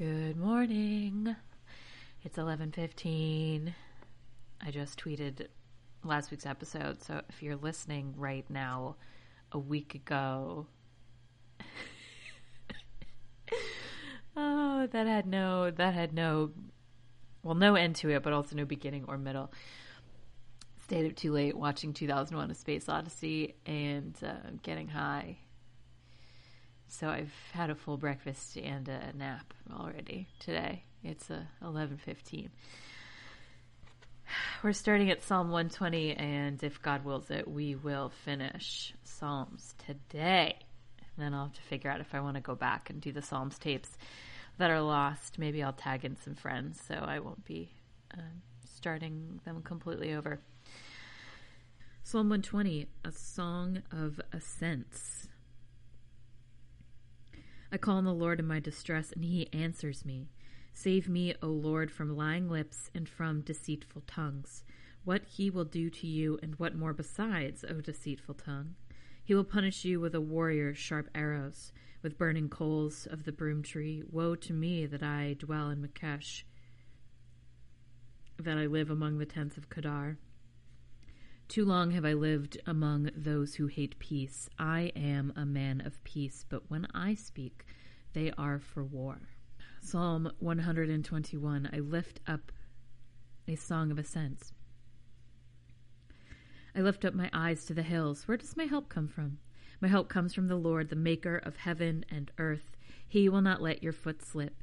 Good morning. It's 11:15. I just tweeted last week's episode, so if you're listening right now a week ago Oh, that had no that had no well, no end to it, but also no beginning or middle. Stayed up too late watching 2001: A Space Odyssey and uh, getting high. So I've had a full breakfast and a nap already today. It's uh, 11:15. We're starting at Psalm 120, and if God wills it, we will finish Psalms today. And then I'll have to figure out if I want to go back and do the Psalms tapes that are lost. Maybe I'll tag in some friends so I won't be uh, starting them completely over. Psalm 120, a song of ascents. I call on the Lord in my distress, and he answers me. Save me, O Lord, from lying lips and from deceitful tongues. What he will do to you, and what more besides, O deceitful tongue? He will punish you with a warrior's sharp arrows with burning coals of the broom tree. Woe to me that I dwell in Makesh, that I live among the tents of Kedar. Too long have I lived among those who hate peace. I am a man of peace, but when I speak, they are for war. Psalm 121 I lift up a song of ascents. I lift up my eyes to the hills. Where does my help come from? My help comes from the Lord, the maker of heaven and earth. He will not let your foot slip.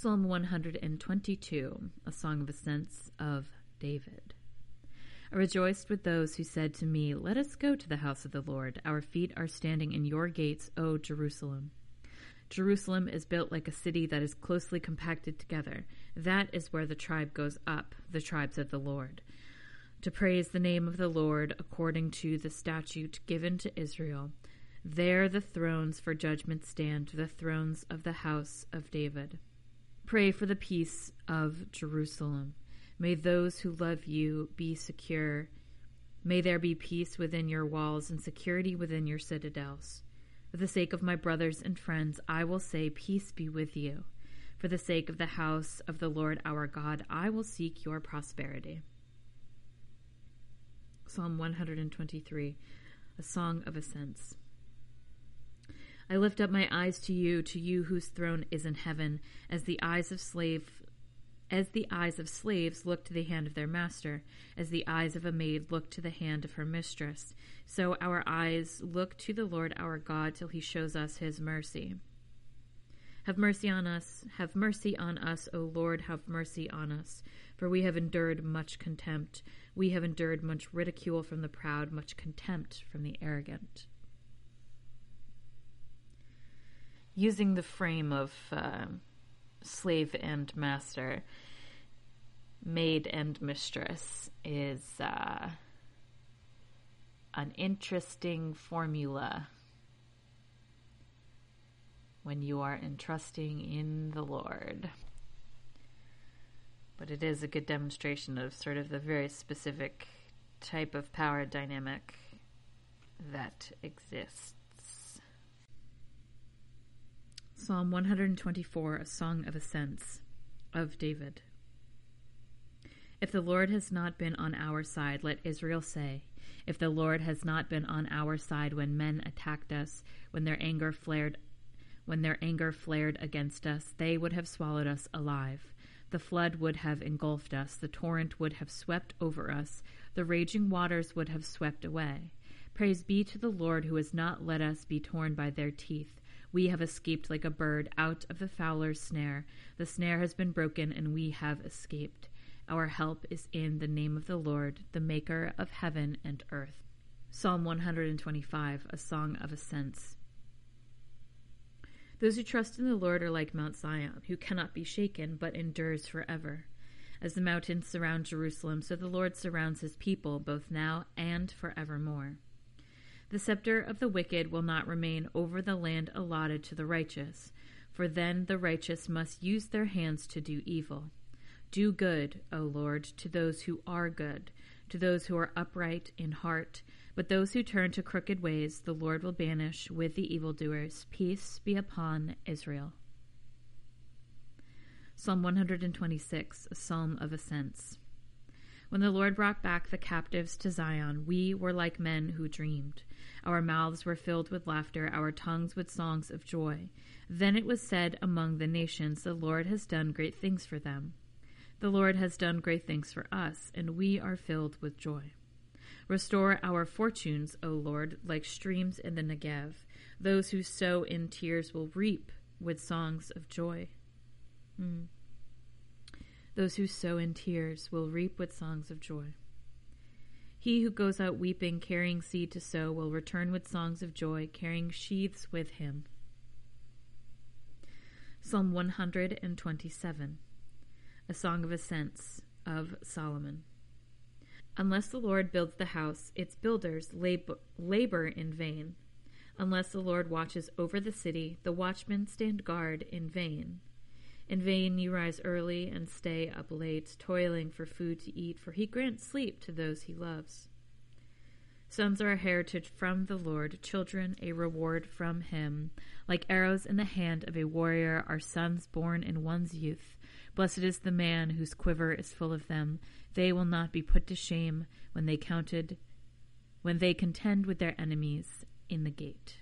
Psalm 122, a song of ascents of David. I rejoiced with those who said to me, Let us go to the house of the Lord. Our feet are standing in your gates, O Jerusalem. Jerusalem is built like a city that is closely compacted together. That is where the tribe goes up, the tribes of the Lord, to praise the name of the Lord according to the statute given to Israel there the thrones for judgment stand, the thrones of the house of David. Pray for the peace of Jerusalem. May those who love you be secure. May there be peace within your walls and security within your citadels. For the sake of my brothers and friends, I will say, Peace be with you. For the sake of the house of the Lord our God, I will seek your prosperity. Psalm 123, a song of ascents. I lift up my eyes to you, to you whose throne is in heaven, as the eyes of slave as the eyes of slaves look to the hand of their master, as the eyes of a maid look to the hand of her mistress, so our eyes look to the Lord our God till he shows us his mercy. Have mercy on us, have mercy on us, O Lord, have mercy on us, for we have endured much contempt. We have endured much ridicule from the proud, much contempt from the arrogant. Using the frame of uh, slave and master, maid and mistress is uh, an interesting formula when you are entrusting in the Lord. But it is a good demonstration of sort of the very specific type of power dynamic that exists. Psalm 124, a song of ascents of David. If the Lord has not been on our side, let Israel say, if the Lord has not been on our side when men attacked us, when their anger flared when their anger flared against us, they would have swallowed us alive. The flood would have engulfed us, the torrent would have swept over us, the raging waters would have swept away. Praise be to the Lord who has not let us be torn by their teeth. We have escaped like a bird out of the fowler's snare. The snare has been broken, and we have escaped. Our help is in the name of the Lord, the maker of heaven and earth. Psalm 125, a song of ascents. Those who trust in the Lord are like Mount Zion, who cannot be shaken, but endures forever. As the mountains surround Jerusalem, so the Lord surrounds his people, both now and forevermore. The scepter of the wicked will not remain over the land allotted to the righteous, for then the righteous must use their hands to do evil. Do good, O Lord, to those who are good, to those who are upright in heart. But those who turn to crooked ways, the Lord will banish with the evildoers. Peace be upon Israel. Psalm 126, a psalm of ascents. When the Lord brought back the captives to Zion, we were like men who dreamed. Our mouths were filled with laughter, our tongues with songs of joy. Then it was said among the nations, The Lord has done great things for them. The Lord has done great things for us, and we are filled with joy. Restore our fortunes, O Lord, like streams in the Negev. Those who sow in tears will reap with songs of joy. Mm. Those who sow in tears will reap with songs of joy. He who goes out weeping, carrying seed to sow, will return with songs of joy, carrying sheaves with him. Psalm 127, a song of ascents of Solomon. Unless the Lord builds the house, its builders lab- labor in vain. Unless the Lord watches over the city, the watchmen stand guard in vain. In vain you rise early and stay up late, toiling for food to eat, for he grants sleep to those he loves. Sons are a heritage from the Lord, children a reward from him. Like arrows in the hand of a warrior are sons born in one's youth. Blessed is the man whose quiver is full of them. They will not be put to shame when they counted when they contend with their enemies in the gate.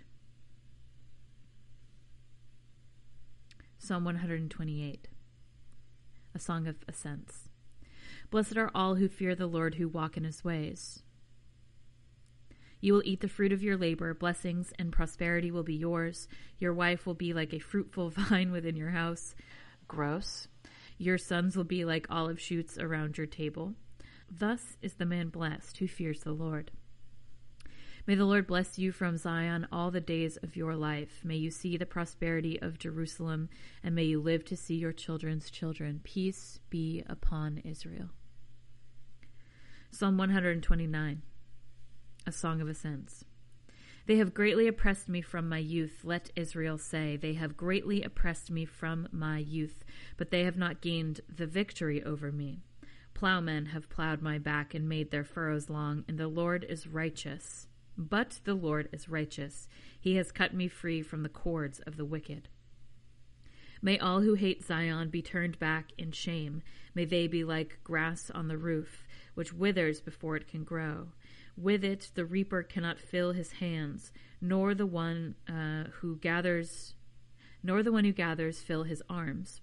Psalm 128, a song of ascents. Blessed are all who fear the Lord, who walk in his ways. You will eat the fruit of your labor. Blessings and prosperity will be yours. Your wife will be like a fruitful vine within your house. Gross. Your sons will be like olive shoots around your table. Thus is the man blessed who fears the Lord. May the Lord bless you from Zion all the days of your life. May you see the prosperity of Jerusalem, and may you live to see your children's children. Peace be upon Israel. Psalm 129, a song of ascents. They have greatly oppressed me from my youth, let Israel say. They have greatly oppressed me from my youth, but they have not gained the victory over me. Plowmen have plowed my back and made their furrows long, and the Lord is righteous. But the Lord is righteous. He has cut me free from the cords of the wicked. May all who hate Zion be turned back in shame. May they be like grass on the roof, which withers before it can grow. With it the reaper cannot fill his hands, nor the one uh, who gathers, nor the one who gathers fill his arms.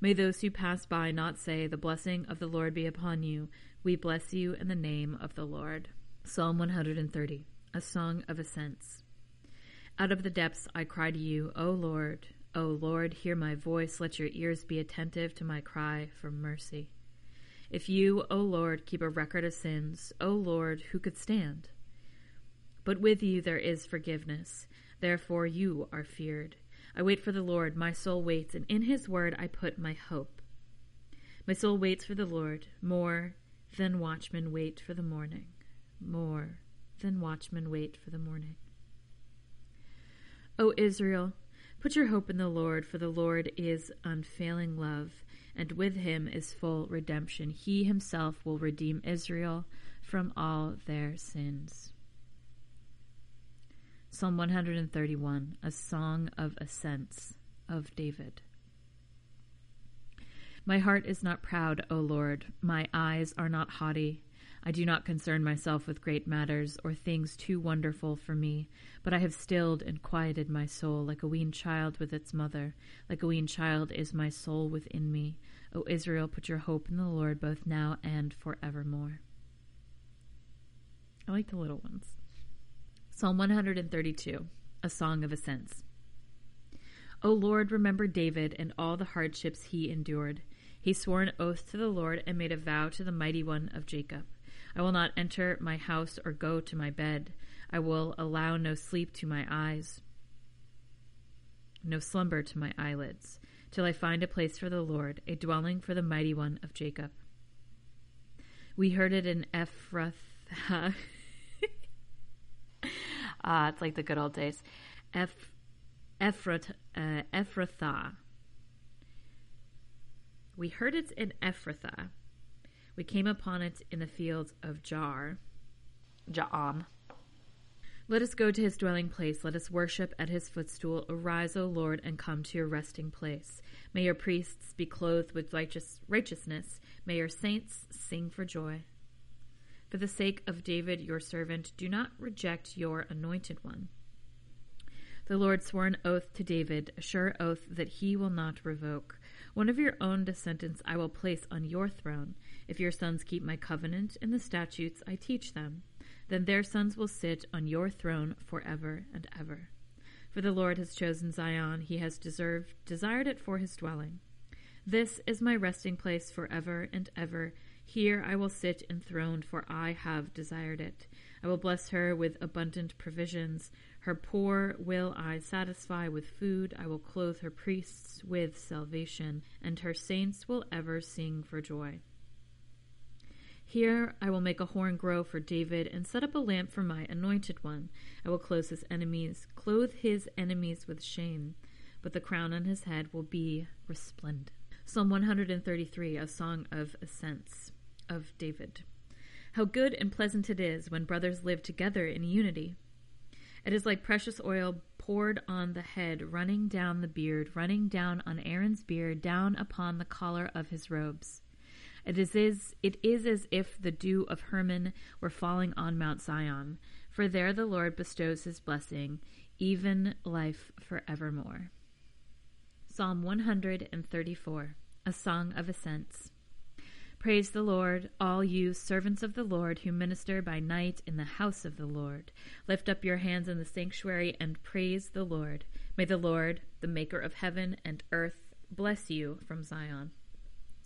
May those who pass by not say, "The blessing of the Lord be upon you." We bless you in the name of the Lord. Psalm 130 a song of ascents. Out of the depths I cry to you, O Lord, O Lord, hear my voice. Let your ears be attentive to my cry for mercy. If you, O Lord, keep a record of sins, O Lord, who could stand? But with you there is forgiveness. Therefore you are feared. I wait for the Lord. My soul waits, and in his word I put my hope. My soul waits for the Lord more than watchmen wait for the morning. More than watchmen wait for the morning. O Israel, put your hope in the Lord, for the Lord is unfailing love, and with him is full redemption. He himself will redeem Israel from all their sins. Psalm 131, a song of ascents of David. My heart is not proud, O Lord. My eyes are not haughty. I do not concern myself with great matters or things too wonderful for me, but I have stilled and quieted my soul like a weaned child with its mother. Like a weaned child is my soul within me. O Israel, put your hope in the Lord both now and forevermore. I like the little ones. Psalm 132, a song of ascents. O Lord, remember David and all the hardships he endured. He swore an oath to the Lord and made a vow to the mighty one of Jacob. I will not enter my house or go to my bed. I will allow no sleep to my eyes, no slumber to my eyelids, till I find a place for the Lord, a dwelling for the mighty one of Jacob. We heard it in Ephrathah. ah, it's like the good old days. Eph, Ephrath, uh, Ephrathah. We heard it in Ephrathah. We came upon it in the fields of Jar. Ja'am. Let us go to his dwelling place. Let us worship at his footstool. Arise, O Lord, and come to your resting place. May your priests be clothed with righteous, righteousness. May your saints sing for joy. For the sake of David, your servant, do not reject your anointed one. The Lord swore an oath to David, a sure oath that he will not revoke. One of your own descendants I will place on your throne, if your sons keep my covenant and the statutes I teach them then their sons will sit on your throne forever and ever. For the Lord has chosen Zion, he has deserved, desired it for his dwelling. This is my resting place forever and ever. Here I will sit enthroned, for I have desired it. I will bless her with abundant provisions. Her poor will I satisfy with food. I will clothe her priests with salvation, and her saints will ever sing for joy. Here I will make a horn grow for David and set up a lamp for my anointed one. I will close his enemies, clothe his enemies with shame, but the crown on his head will be resplendent. Psalm 133, a song of ascents of David. How good and pleasant it is when brothers live together in unity. It is like precious oil poured on the head, running down the beard, running down on Aaron's beard, down upon the collar of his robes. It is, is, it is as if the dew of Hermon were falling on Mount Zion, for there the Lord bestows his blessing, even life forevermore. Psalm 134, a song of ascents. Praise the Lord, all you servants of the Lord who minister by night in the house of the Lord. Lift up your hands in the sanctuary and praise the Lord. May the Lord, the maker of heaven and earth, bless you from Zion.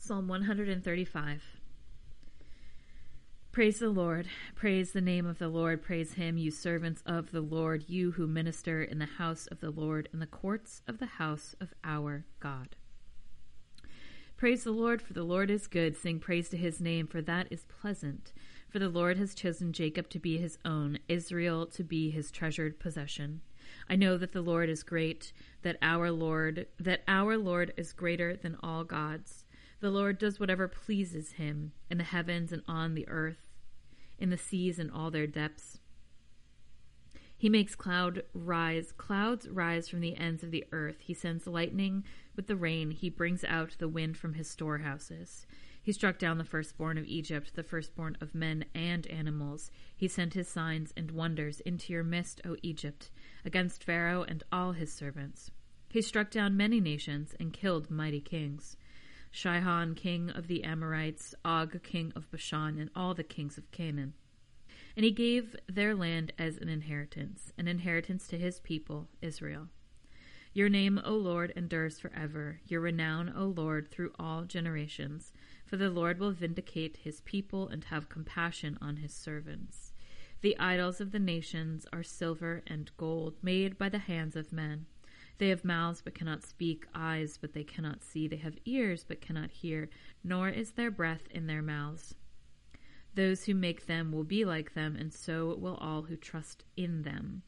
Psalm 135. Praise the Lord. Praise the name of the Lord. Praise him, you servants of the Lord, you who minister in the house of the Lord, in the courts of the house of our God. Praise the Lord, for the Lord is good. Sing praise to his name, for that is pleasant. For the Lord has chosen Jacob to be his own, Israel to be his treasured possession. I know that the Lord is great, that our Lord, that our Lord is greater than all gods. The Lord does whatever pleases him in the heavens and on the earth, in the seas and all their depths. He makes cloud rise, clouds rise from the ends of the earth. He sends lightning with the rain. He brings out the wind from his storehouses. He struck down the firstborn of Egypt, the firstborn of men and animals. He sent his signs and wonders into your midst, O Egypt, against Pharaoh and all his servants. He struck down many nations and killed mighty kings. Sihon, king of the Amorites, Og, king of Bashan, and all the kings of Canaan. And he gave their land as an inheritance, an inheritance to his people, Israel. Your name, O Lord, endures forever, your renown, O Lord, through all generations. For the Lord will vindicate his people and have compassion on his servants. The idols of the nations are silver and gold, made by the hands of men. They have mouths but cannot speak, eyes but they cannot see, they have ears but cannot hear, nor is there breath in their mouths. Those who make them will be like them, and so will all who trust in them.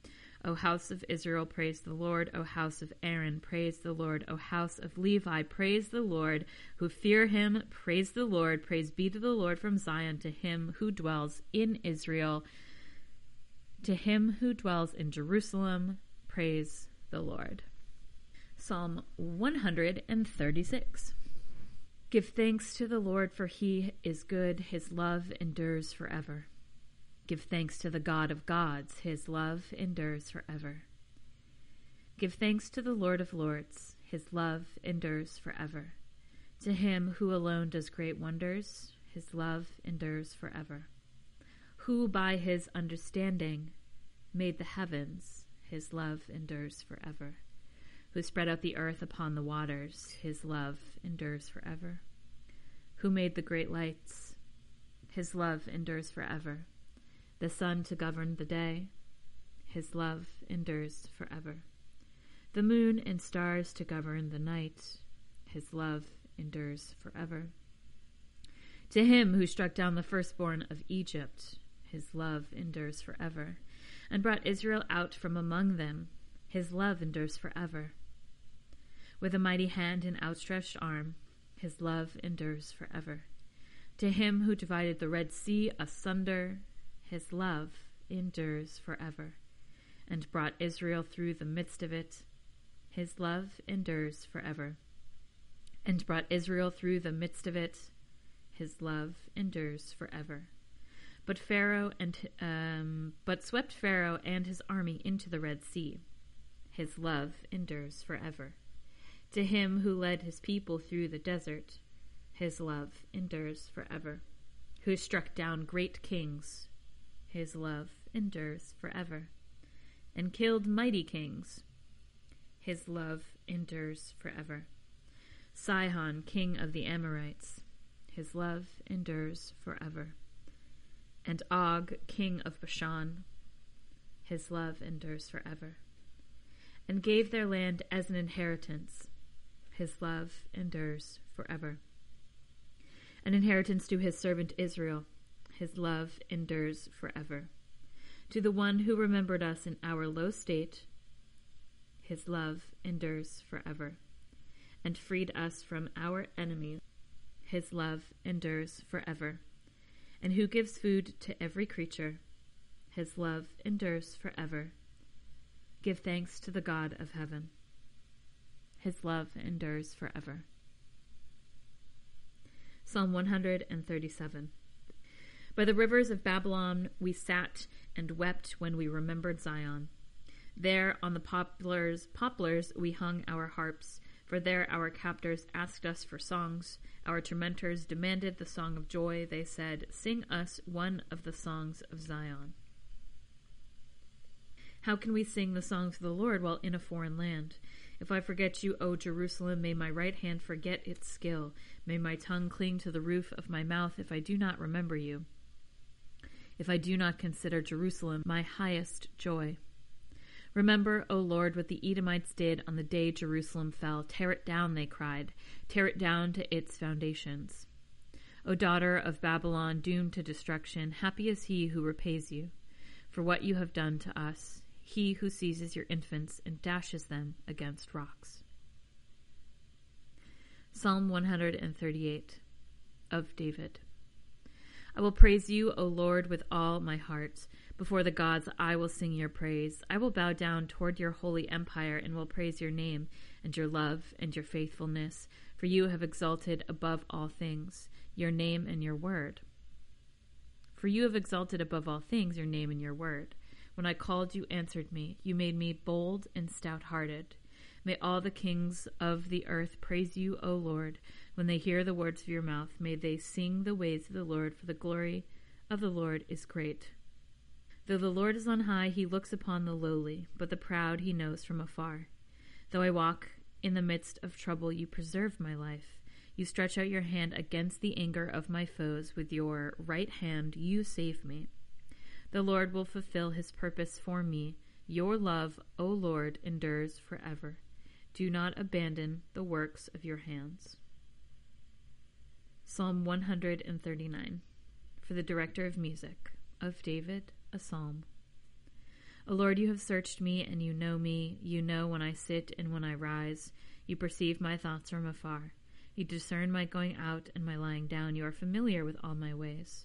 O house of Israel, praise the Lord. O house of Aaron, praise the Lord. O house of Levi, praise the Lord. Who fear him, praise the Lord. Praise be to the Lord from Zion, to him who dwells in Israel. To him who dwells in Jerusalem, praise the Lord. Psalm 136. Give thanks to the Lord, for he is good, his love endures forever. Give thanks to the God of gods, his love endures forever. Give thanks to the Lord of lords, his love endures forever. To him who alone does great wonders, his love endures forever. Who by his understanding made the heavens, his love endures forever who spread out the earth upon the waters, his love endures forever. Who made the great lights, his love endures forever. The sun to govern the day, his love endures forever. The moon and stars to govern the night, his love endures forever. To him who struck down the firstborn of Egypt, his love endures forever, and brought Israel out from among them, his love endures forever. With a mighty hand and outstretched arm, his love endures forever. To him who divided the Red Sea asunder, his love endures forever, and brought Israel through the midst of it, his love endures forever. And brought Israel through the midst of it, his love endures forever. But Pharaoh and um, but swept Pharaoh and his army into the Red Sea. His love endures forever. To him who led his people through the desert, his love endures forever. Who struck down great kings, his love endures forever. And killed mighty kings, his love endures forever. Sihon, king of the Amorites, his love endures forever. And Og, king of Bashan, his love endures forever. And gave their land as an inheritance, his love endures forever. An inheritance to his servant Israel, his love endures forever. To the one who remembered us in our low state, his love endures forever, and freed us from our enemies. His love endures forever. And who gives food to every creature, his love endures forever. Give thanks to the God of heaven. His love endures forever. Psalm 137. By the rivers of Babylon we sat and wept when we remembered Zion. There on the poplars, poplars we hung our harps, for there our captors asked us for songs. Our tormentors demanded the song of joy. They said, Sing us one of the songs of Zion. How can we sing the songs of the Lord while in a foreign land? If I forget you, O Jerusalem, may my right hand forget its skill. May my tongue cling to the roof of my mouth if I do not remember you. If I do not consider Jerusalem my highest joy. Remember, O Lord, what the Edomites did on the day Jerusalem fell. Tear it down, they cried. Tear it down to its foundations. O daughter of Babylon, doomed to destruction, happy is he who repays you for what you have done to us, he who seizes your infants and dashes them against rocks. Psalm 138 of David. I will praise you, O Lord, with all my heart. Before the gods, I will sing your praise. I will bow down toward your holy empire and will praise your name and your love and your faithfulness, for you have exalted above all things your name and your word. For you have exalted above all things your name and your word. When I called, you answered me. You made me bold and stout hearted. May all the kings of the earth praise you, O Lord. When they hear the words of your mouth, may they sing the ways of the Lord, for the glory of the Lord is great. Though the Lord is on high, he looks upon the lowly, but the proud he knows from afar. Though I walk in the midst of trouble, you preserve my life. You stretch out your hand against the anger of my foes. With your right hand, you save me. The Lord will fulfill his purpose for me. Your love, O Lord, endures forever. Do not abandon the works of your hands. Psalm 139 For the Director of Music of David a psalm. O Lord, you have searched me, and you know me. You know when I sit and when I rise. You perceive my thoughts from afar. You discern my going out and my lying down. You are familiar with all my ways.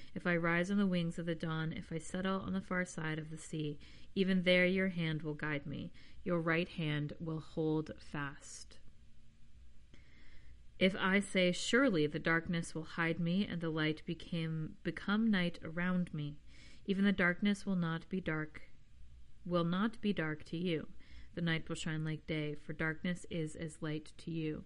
If I rise on the wings of the dawn, if I settle on the far side of the sea, even there your hand will guide me, your right hand will hold fast. If I say, Surely the darkness will hide me, and the light became, become night around me, even the darkness will not be dark, will not be dark to you. The night will shine like day, for darkness is as light to you.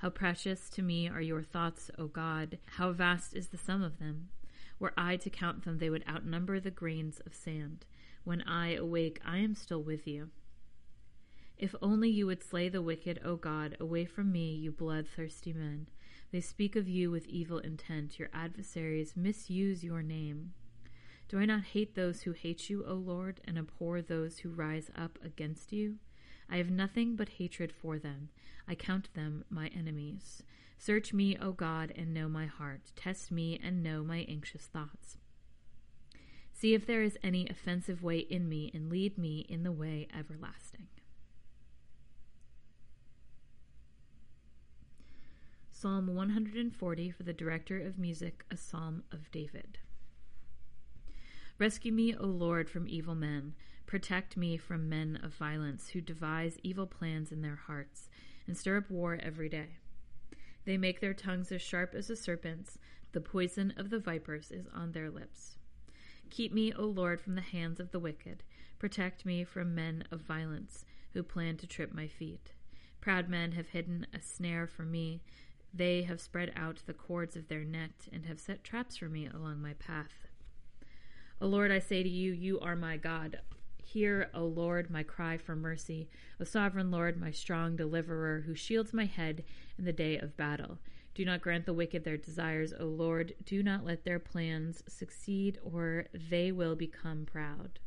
How precious to me are your thoughts, O God! How vast is the sum of them! Were I to count them, they would outnumber the grains of sand. When I awake, I am still with you. If only you would slay the wicked, O God, away from me, you bloodthirsty men. They speak of you with evil intent. Your adversaries misuse your name. Do I not hate those who hate you, O Lord, and abhor those who rise up against you? I have nothing but hatred for them. I count them my enemies. Search me, O God, and know my heart. Test me and know my anxious thoughts. See if there is any offensive way in me, and lead me in the way everlasting. Psalm 140 for the director of music, a psalm of David. Rescue me, O Lord, from evil men. Protect me from men of violence who devise evil plans in their hearts and stir up war every day. They make their tongues as sharp as a serpent's, the poison of the vipers is on their lips. Keep me, O Lord, from the hands of the wicked. Protect me from men of violence who plan to trip my feet. Proud men have hidden a snare for me. They have spread out the cords of their net and have set traps for me along my path. O Lord, I say to you, you are my God. Hear, O Lord, my cry for mercy. O sovereign Lord, my strong deliverer, who shields my head in the day of battle. Do not grant the wicked their desires, O Lord. Do not let their plans succeed, or they will become proud.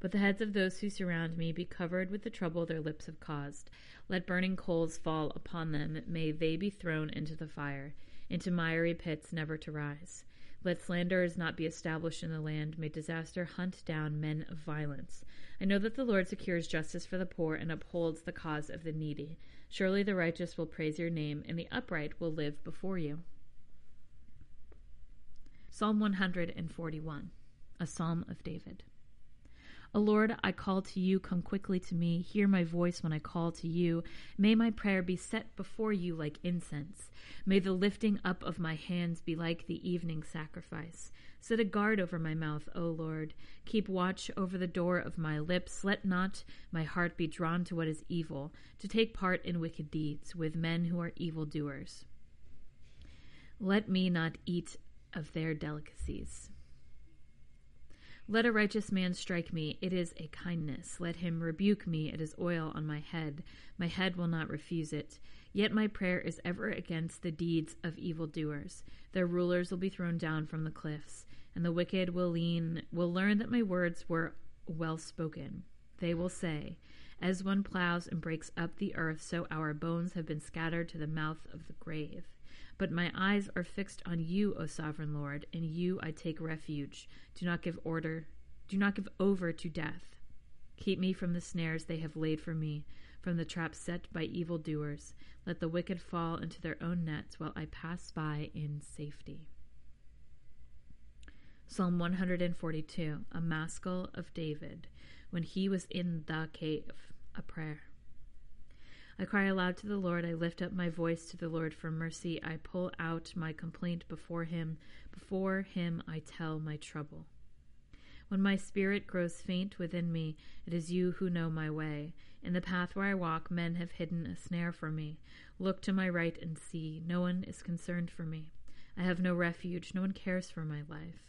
But the heads of those who surround me be covered with the trouble their lips have caused. Let burning coals fall upon them. May they be thrown into the fire, into miry pits never to rise. Let slanderers not be established in the land. May disaster hunt down men of violence. I know that the Lord secures justice for the poor and upholds the cause of the needy. Surely the righteous will praise your name, and the upright will live before you. Psalm 141, a psalm of David. O Lord, I call to you, come quickly to me. Hear my voice when I call to you. May my prayer be set before you like incense. May the lifting up of my hands be like the evening sacrifice. Set a guard over my mouth, O Lord. Keep watch over the door of my lips. Let not my heart be drawn to what is evil, to take part in wicked deeds with men who are evildoers. Let me not eat of their delicacies. Let a righteous man strike me, it is a kindness. Let him rebuke me, it is oil on my head. My head will not refuse it. Yet my prayer is ever against the deeds of evildoers. Their rulers will be thrown down from the cliffs, and the wicked will lean will learn that my words were well spoken. They will say, As one plows and breaks up the earth, so our bones have been scattered to the mouth of the grave. But my eyes are fixed on you, O sovereign Lord. In you I take refuge. Do not give order. Do not give over to death. Keep me from the snares they have laid for me, from the traps set by evildoers. Let the wicked fall into their own nets while I pass by in safety. Psalm 142, a maskil of David, when he was in the cave, a prayer. I cry aloud to the Lord. I lift up my voice to the Lord for mercy. I pull out my complaint before him. Before him I tell my trouble. When my spirit grows faint within me, it is you who know my way. In the path where I walk, men have hidden a snare for me. Look to my right and see. No one is concerned for me. I have no refuge. No one cares for my life.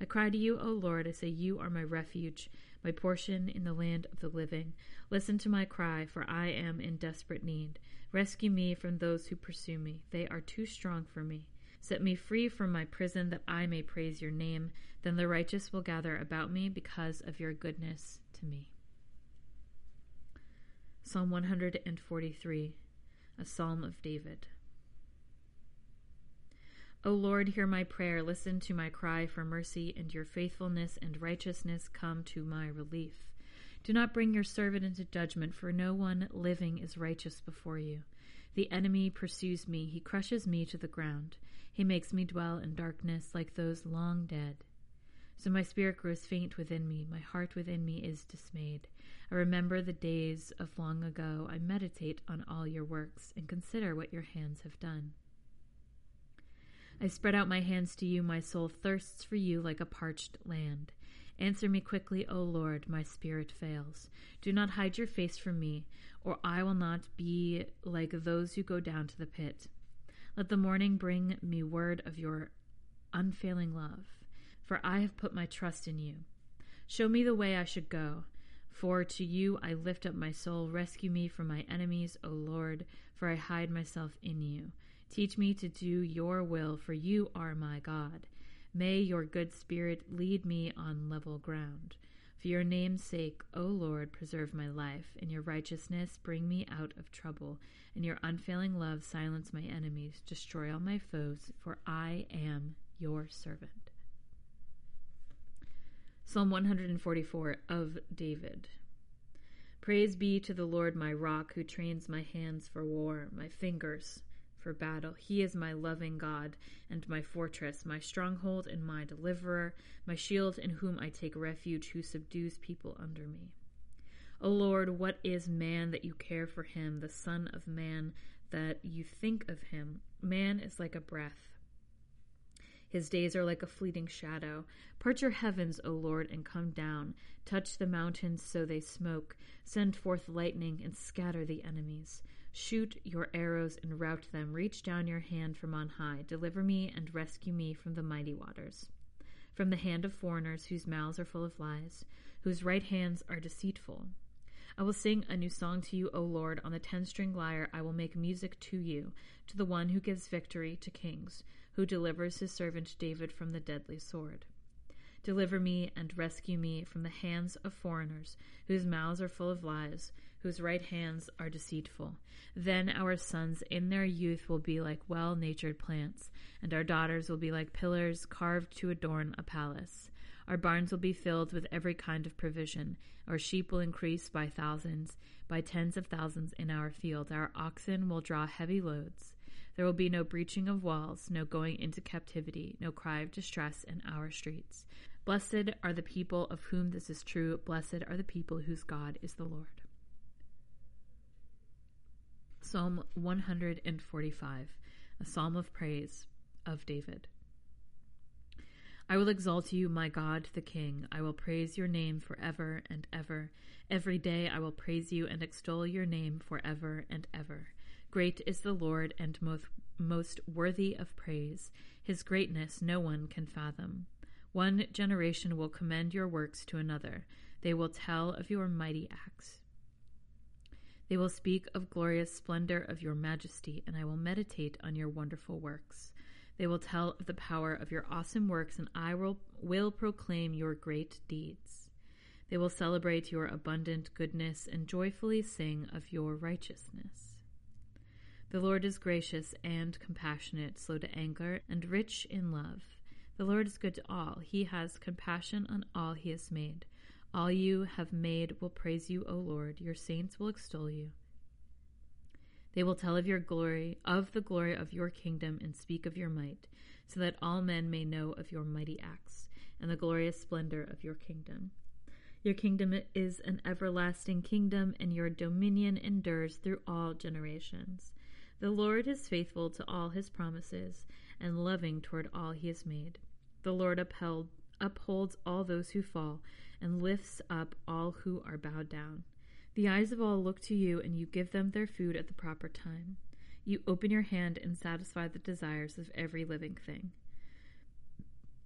I cry to you, O Lord. I say, You are my refuge my portion in the land of the living. Listen to my cry, for I am in desperate need. Rescue me from those who pursue me. They are too strong for me. Set me free from my prison that I may praise your name. Then the righteous will gather about me because of your goodness to me. Psalm 143, a psalm of David. O Lord, hear my prayer. Listen to my cry for mercy, and your faithfulness and righteousness come to my relief. Do not bring your servant into judgment, for no one living is righteous before you. The enemy pursues me, he crushes me to the ground. He makes me dwell in darkness like those long dead. So my spirit grows faint within me, my heart within me is dismayed. I remember the days of long ago. I meditate on all your works and consider what your hands have done. I spread out my hands to you, my soul thirsts for you like a parched land. Answer me quickly, O Lord, my spirit fails. Do not hide your face from me, or I will not be like those who go down to the pit. Let the morning bring me word of your unfailing love, for I have put my trust in you. Show me the way I should go. For to you I lift up my soul. Rescue me from my enemies, O Lord, for I hide myself in you. Teach me to do your will, for you are my God. May your good spirit lead me on level ground. For your name's sake, O Lord, preserve my life. In your righteousness, bring me out of trouble. In your unfailing love, silence my enemies. Destroy all my foes, for I am your servant. Psalm 144 of David. Praise be to the Lord my rock, who trains my hands for war, my fingers for battle. He is my loving God and my fortress, my stronghold and my deliverer, my shield in whom I take refuge, who subdues people under me. O Lord, what is man that you care for him, the Son of Man that you think of him? Man is like a breath his days are like a fleeting shadow. Part your heavens, O Lord, and come down. Touch the mountains so they smoke. Send forth lightning and scatter the enemies. Shoot your arrows and rout them. Reach down your hand from on high. Deliver me and rescue me from the mighty waters. From the hand of foreigners whose mouths are full of lies, whose right hands are deceitful. I will sing a new song to you, O Lord. On the ten string lyre I will make music to you, to the one who gives victory to kings who delivers his servant David from the deadly sword. Deliver me and rescue me from the hands of foreigners, whose mouths are full of lies, whose right hands are deceitful. Then our sons in their youth will be like well natured plants, and our daughters will be like pillars carved to adorn a palace. Our barns will be filled with every kind of provision. Our sheep will increase by thousands, by tens of thousands in our field. Our oxen will draw heavy loads. There will be no breaching of walls, no going into captivity, no cry of distress in our streets. Blessed are the people of whom this is true. Blessed are the people whose God is the Lord. Psalm 145, a psalm of praise of David. I will exalt you, my God the King. I will praise your name forever and ever. Every day I will praise you and extol your name forever and ever. Great is the Lord and most, most worthy of praise. His greatness no one can fathom. One generation will commend your works to another. They will tell of your mighty acts. They will speak of glorious splendor of your majesty, and I will meditate on your wonderful works. They will tell of the power of your awesome works, and I will, will proclaim your great deeds. They will celebrate your abundant goodness and joyfully sing of your righteousness. The Lord is gracious and compassionate, slow to anger, and rich in love. The Lord is good to all. He has compassion on all he has made. All you have made will praise you, O Lord. Your saints will extol you. They will tell of your glory, of the glory of your kingdom, and speak of your might, so that all men may know of your mighty acts and the glorious splendor of your kingdom. Your kingdom is an everlasting kingdom, and your dominion endures through all generations. The Lord is faithful to all his promises and loving toward all he has made. The Lord upheld, upholds all those who fall and lifts up all who are bowed down. The eyes of all look to you, and you give them their food at the proper time. You open your hand and satisfy the desires of every living thing.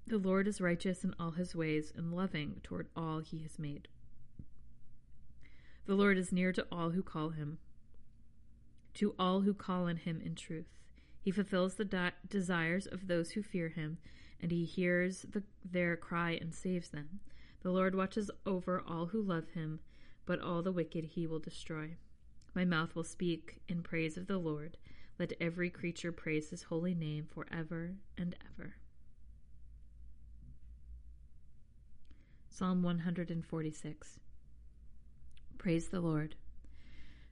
The Lord is righteous in all his ways and loving toward all he has made. The Lord is near to all who call him to all who call on him in truth. He fulfills the de- desires of those who fear him, and he hears the, their cry and saves them. The Lord watches over all who love him, but all the wicked he will destroy. My mouth will speak in praise of the Lord. Let every creature praise his holy name forever and ever. Psalm 146 Praise the Lord.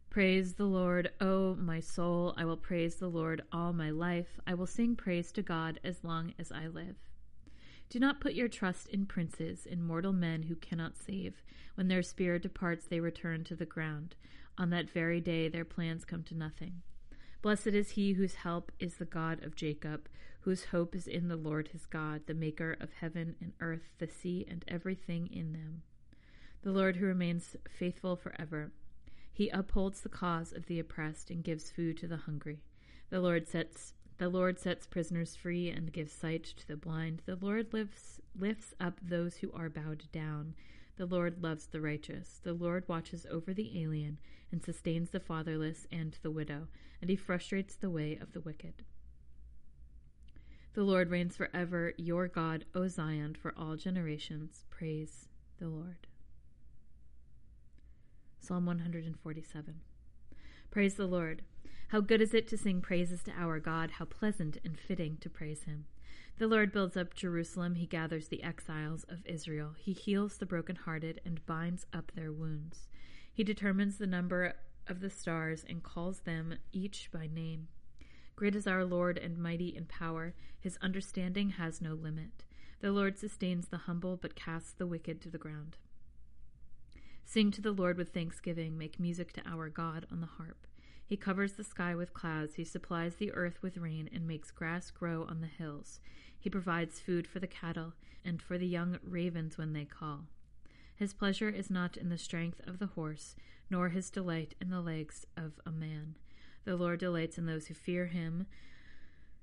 Praise the Lord, O my soul. I will praise the Lord all my life. I will sing praise to God as long as I live. Do not put your trust in princes, in mortal men who cannot save. When their spirit departs, they return to the ground. On that very day, their plans come to nothing. Blessed is he whose help is the God of Jacob, whose hope is in the Lord his God, the maker of heaven and earth, the sea, and everything in them. The Lord who remains faithful forever. He upholds the cause of the oppressed and gives food to the hungry. The Lord sets the Lord sets prisoners free and gives sight to the blind. The Lord lifts, lifts up those who are bowed down. The Lord loves the righteous. The Lord watches over the alien and sustains the fatherless and the widow, and he frustrates the way of the wicked. The Lord reigns forever, your God, O Zion, for all generations. Praise the Lord. Psalm 147. Praise the Lord. How good is it to sing praises to our God, how pleasant and fitting to praise him. The Lord builds up Jerusalem, he gathers the exiles of Israel. He heals the brokenhearted and binds up their wounds. He determines the number of the stars and calls them each by name. Great is our Lord and mighty in power. His understanding has no limit. The Lord sustains the humble, but casts the wicked to the ground. Sing to the Lord with thanksgiving. Make music to our God on the harp. He covers the sky with clouds. He supplies the earth with rain and makes grass grow on the hills. He provides food for the cattle and for the young ravens when they call. His pleasure is not in the strength of the horse, nor his delight in the legs of a man. The Lord delights in those who fear him,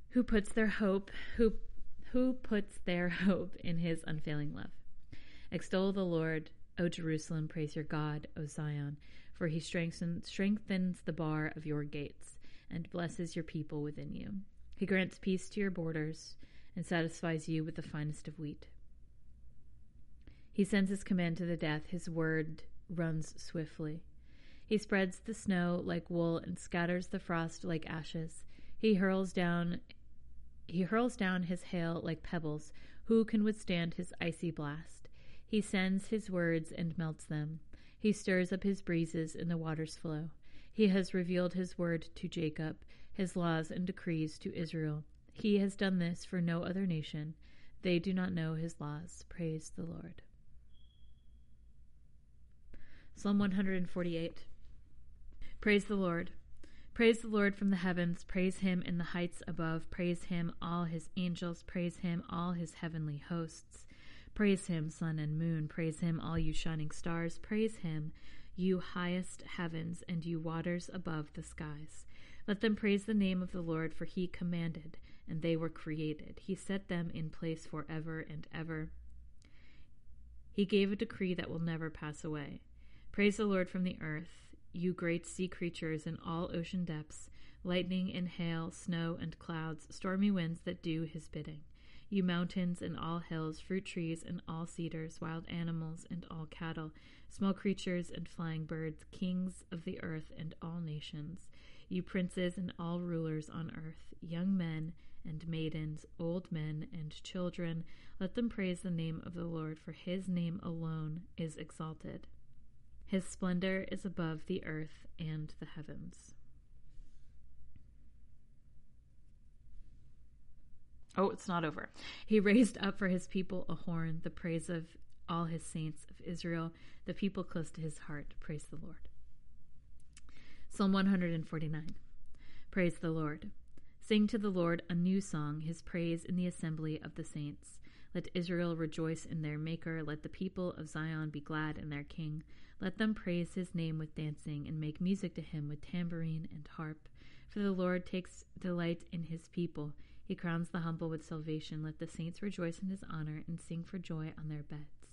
who puts their hope, who who puts their hope in his unfailing love. Extol the Lord, O Jerusalem, praise your God, O Zion, for he strengthens, the bar of your gates and blesses your people within you. He grants peace to your borders and satisfies you with the finest of wheat. He sends his command to the death, his word runs swiftly. He spreads the snow like wool and scatters the frost like ashes. He hurls down he hurls down his hail like pebbles. Who can withstand his icy blast? He sends his words and melts them. He stirs up his breezes and the waters flow. He has revealed his word to Jacob, his laws and decrees to Israel. He has done this for no other nation. They do not know his laws. Praise the Lord. Psalm 148. Praise the Lord. Praise the Lord from the heavens. Praise him in the heights above. Praise him, all his angels. Praise him, all his heavenly hosts. Praise him, sun and moon. Praise him, all you shining stars. Praise him, you highest heavens and you waters above the skies. Let them praise the name of the Lord, for he commanded, and they were created. He set them in place forever and ever. He gave a decree that will never pass away. Praise the Lord from the earth, you great sea creatures in all ocean depths, lightning and hail, snow and clouds, stormy winds that do his bidding. You mountains and all hills, fruit trees and all cedars, wild animals and all cattle, small creatures and flying birds, kings of the earth and all nations, you princes and all rulers on earth, young men and maidens, old men and children, let them praise the name of the Lord, for his name alone is exalted. His splendor is above the earth and the heavens. Oh, it's not over. He raised up for his people a horn, the praise of all his saints of Israel, the people close to his heart. Praise the Lord. Psalm 149. Praise the Lord. Sing to the Lord a new song, his praise in the assembly of the saints. Let Israel rejoice in their Maker. Let the people of Zion be glad in their King. Let them praise his name with dancing and make music to him with tambourine and harp. For the Lord takes delight in his people. He crowns the humble with salvation. Let the saints rejoice in his honor and sing for joy on their beds.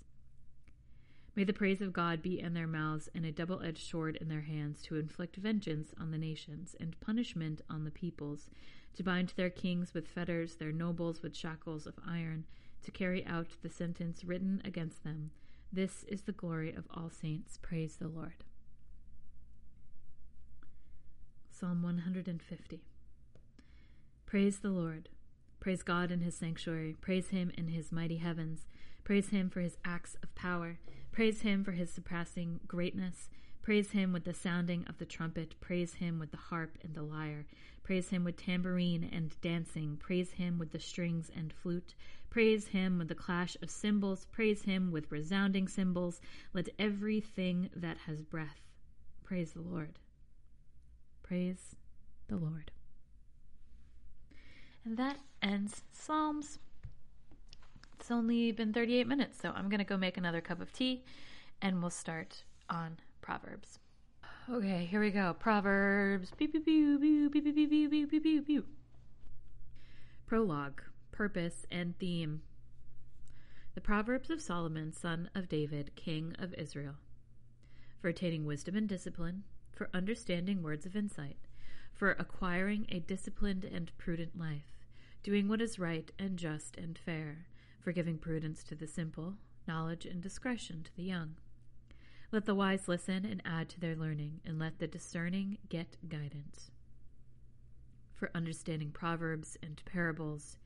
May the praise of God be in their mouths and a double edged sword in their hands to inflict vengeance on the nations and punishment on the peoples, to bind their kings with fetters, their nobles with shackles of iron, to carry out the sentence written against them. This is the glory of all saints. Praise the Lord. Psalm 150. Praise the Lord. Praise God in his sanctuary. Praise him in his mighty heavens. Praise him for his acts of power. Praise him for his surpassing greatness. Praise him with the sounding of the trumpet. Praise him with the harp and the lyre. Praise him with tambourine and dancing. Praise him with the strings and flute. Praise him with the clash of cymbals. Praise him with resounding cymbals. Let everything that has breath praise the Lord. Praise the Lord. And that ends Psalms. It's only been 38 minutes, so I'm going to go make another cup of tea and we'll start on Proverbs. Okay, here we go. Proverbs. Prologue, Purpose, and Theme. The Proverbs of Solomon, son of David, king of Israel. For attaining wisdom and discipline, for understanding words of insight, for acquiring a disciplined and prudent life, doing what is right and just and fair, for giving prudence to the simple, knowledge and discretion to the young let the wise listen and add to their learning, and let the discerning get guidance. For understanding proverbs and parables,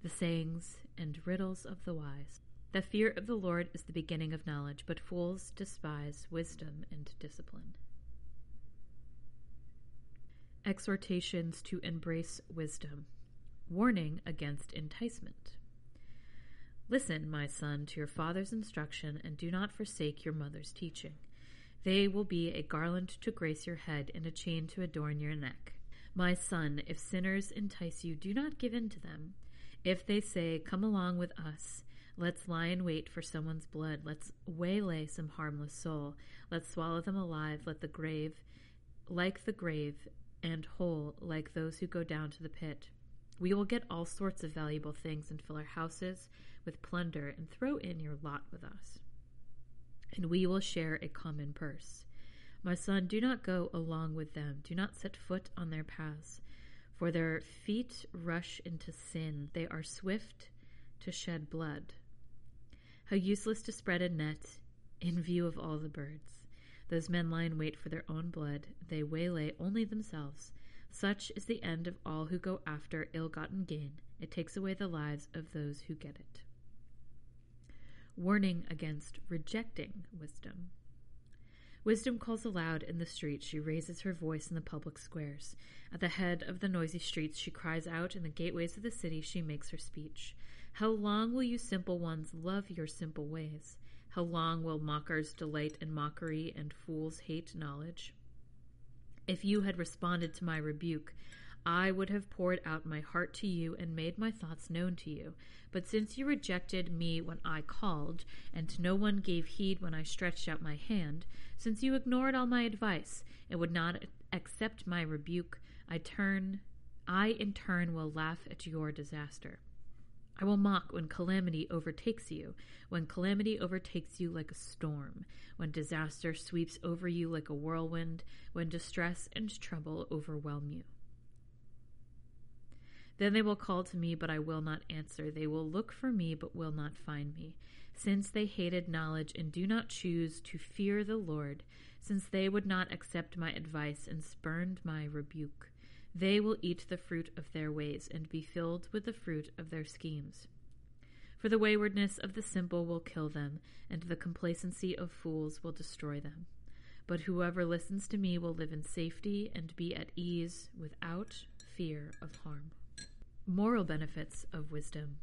the sayings and riddles of the wise. The fear of the Lord is the beginning of knowledge, but fools despise wisdom and discipline. Exhortations to embrace wisdom. Warning against enticement. Listen, my son, to your father's instruction, and do not forsake your mother's teaching. They will be a garland to grace your head and a chain to adorn your neck. My son, if sinners entice you, do not give in to them. If they say, Come along with us, let's lie in wait for someone's blood, let's waylay some harmless soul, let's swallow them alive, let the grave, like the grave, and whole, like those who go down to the pit. We will get all sorts of valuable things and fill our houses with plunder and throw in your lot with us. And we will share a common purse. My son, do not go along with them. Do not set foot on their paths, for their feet rush into sin. They are swift to shed blood. How useless to spread a net in view of all the birds. Those men lie in wait for their own blood. They waylay only themselves. Such is the end of all who go after ill gotten gain. It takes away the lives of those who get it. Warning against rejecting wisdom. Wisdom calls aloud in the streets. She raises her voice in the public squares. At the head of the noisy streets, she cries out. In the gateways of the city, she makes her speech. How long will you simple ones love your simple ways? How long will mockers delight in mockery and fools hate knowledge? If you had responded to my rebuke, I would have poured out my heart to you and made my thoughts known to you. But since you rejected me when I called, and no one gave heed when I stretched out my hand, since you ignored all my advice and would not accept my rebuke, I turn I in turn will laugh at your disaster. I will mock when calamity overtakes you, when calamity overtakes you like a storm, when disaster sweeps over you like a whirlwind, when distress and trouble overwhelm you. Then they will call to me, but I will not answer. They will look for me, but will not find me. Since they hated knowledge and do not choose to fear the Lord, since they would not accept my advice and spurned my rebuke, they will eat the fruit of their ways and be filled with the fruit of their schemes. For the waywardness of the simple will kill them, and the complacency of fools will destroy them. But whoever listens to me will live in safety and be at ease without fear of harm. Moral benefits of wisdom.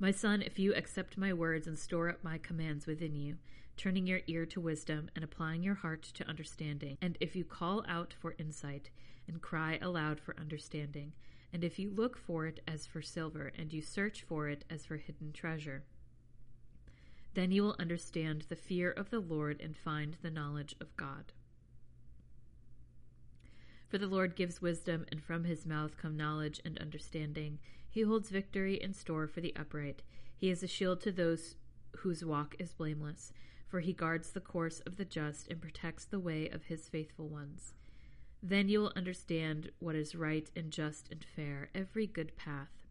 My son, if you accept my words and store up my commands within you, turning your ear to wisdom and applying your heart to understanding, and if you call out for insight, and cry aloud for understanding, and if you look for it as for silver, and you search for it as for hidden treasure, then you will understand the fear of the Lord and find the knowledge of God. For the Lord gives wisdom, and from his mouth come knowledge and understanding. He holds victory in store for the upright. He is a shield to those whose walk is blameless, for he guards the course of the just and protects the way of his faithful ones. Then you will understand what is right and just and fair, every good path.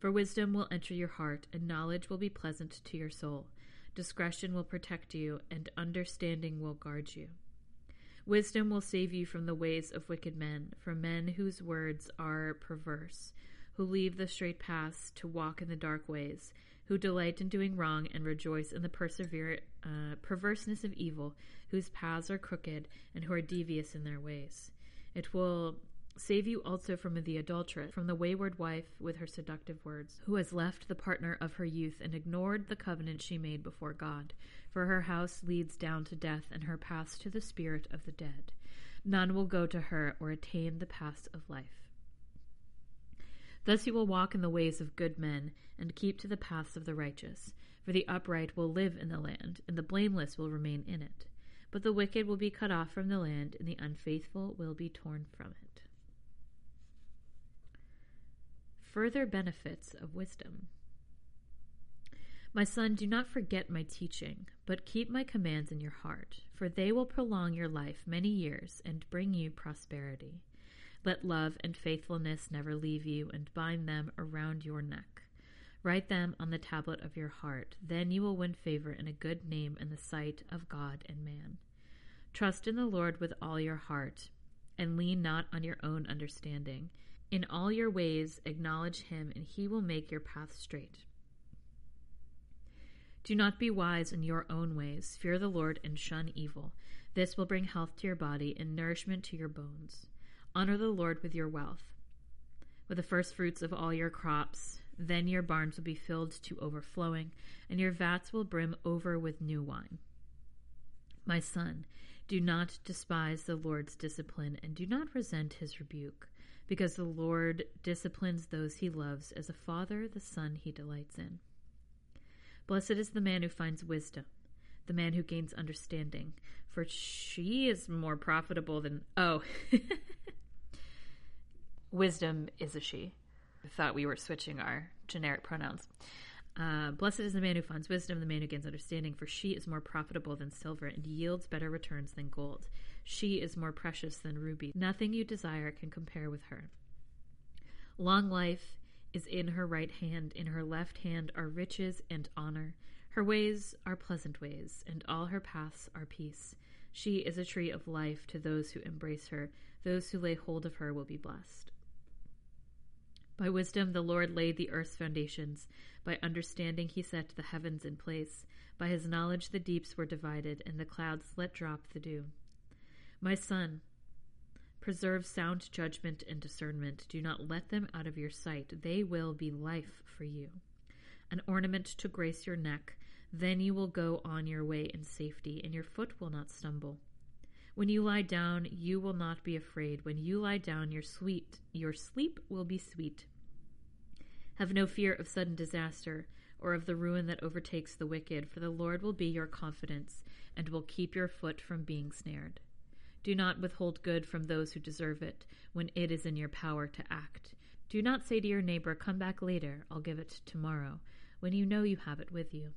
For wisdom will enter your heart, and knowledge will be pleasant to your soul. Discretion will protect you, and understanding will guard you. Wisdom will save you from the ways of wicked men, from men whose words are perverse, who leave the straight paths to walk in the dark ways, who delight in doing wrong and rejoice in the uh, perverseness of evil, whose paths are crooked and who are devious in their ways. It will save you also from the adulteress, from the wayward wife with her seductive words, who has left the partner of her youth and ignored the covenant she made before God. For her house leads down to death, and her paths to the spirit of the dead. None will go to her or attain the paths of life. Thus you will walk in the ways of good men, and keep to the paths of the righteous. For the upright will live in the land, and the blameless will remain in it. But the wicked will be cut off from the land, and the unfaithful will be torn from it. Further benefits of wisdom. My son, do not forget my teaching, but keep my commands in your heart, for they will prolong your life many years and bring you prosperity. Let love and faithfulness never leave you, and bind them around your neck. Write them on the tablet of your heart. Then you will win favor and a good name in the sight of God and man. Trust in the Lord with all your heart, and lean not on your own understanding. In all your ways acknowledge him, and he will make your path straight. Do not be wise in your own ways. Fear the Lord and shun evil. This will bring health to your body and nourishment to your bones. Honor the Lord with your wealth, with the first fruits of all your crops. Then your barns will be filled to overflowing, and your vats will brim over with new wine. My son, do not despise the Lord's discipline, and do not resent his rebuke, because the Lord disciplines those he loves, as a father the son he delights in. Blessed is the man who finds wisdom, the man who gains understanding, for she is more profitable than. Oh. Wisdom is a she. I thought we were switching our generic pronouns. Uh, Blessed is the man who finds wisdom, the man who gains understanding, for she is more profitable than silver and yields better returns than gold. She is more precious than ruby. Nothing you desire can compare with her. Long life is in her right hand, in her left hand are riches and honor. Her ways are pleasant ways, and all her paths are peace. She is a tree of life to those who embrace her. Those who lay hold of her will be blessed. By wisdom the Lord laid the earth's foundations. By understanding he set the heavens in place. By his knowledge the deeps were divided, and the clouds let drop the dew. My son, preserve sound judgment and discernment. Do not let them out of your sight. They will be life for you. An ornament to grace your neck. Then you will go on your way in safety, and your foot will not stumble. When you lie down, you will not be afraid. When you lie down, your sweet your sleep will be sweet. Have no fear of sudden disaster or of the ruin that overtakes the wicked, for the Lord will be your confidence and will keep your foot from being snared. Do not withhold good from those who deserve it when it is in your power to act. Do not say to your neighbor, Come back later, I'll give it tomorrow, when you know you have it with you.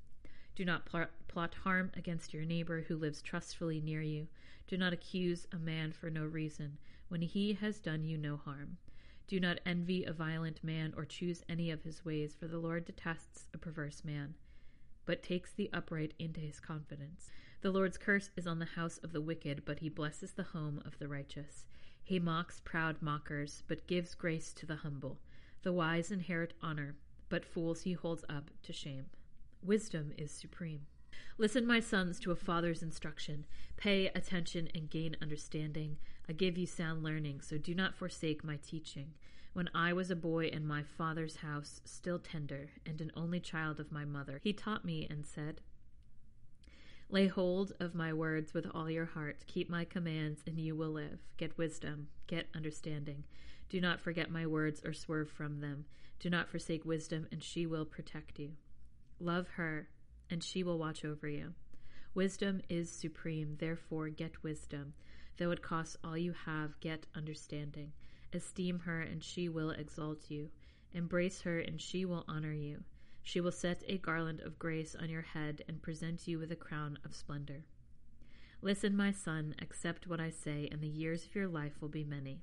Do not pl- plot harm against your neighbor who lives trustfully near you. Do not accuse a man for no reason, when he has done you no harm. Do not envy a violent man or choose any of his ways, for the Lord detests a perverse man, but takes the upright into his confidence. The Lord's curse is on the house of the wicked, but he blesses the home of the righteous. He mocks proud mockers, but gives grace to the humble. The wise inherit honor, but fools he holds up to shame. Wisdom is supreme. Listen, my sons, to a father's instruction. Pay attention and gain understanding. I give you sound learning, so do not forsake my teaching. When I was a boy in my father's house, still tender, and an only child of my mother, he taught me and said, Lay hold of my words with all your heart. Keep my commands, and you will live. Get wisdom, get understanding. Do not forget my words or swerve from them. Do not forsake wisdom, and she will protect you. Love her and she will watch over you. Wisdom is supreme, therefore get wisdom. Though it costs all you have, get understanding. Esteem her, and she will exalt you. Embrace her, and she will honor you. She will set a garland of grace on your head and present you with a crown of splendor. Listen, my son, accept what I say, and the years of your life will be many.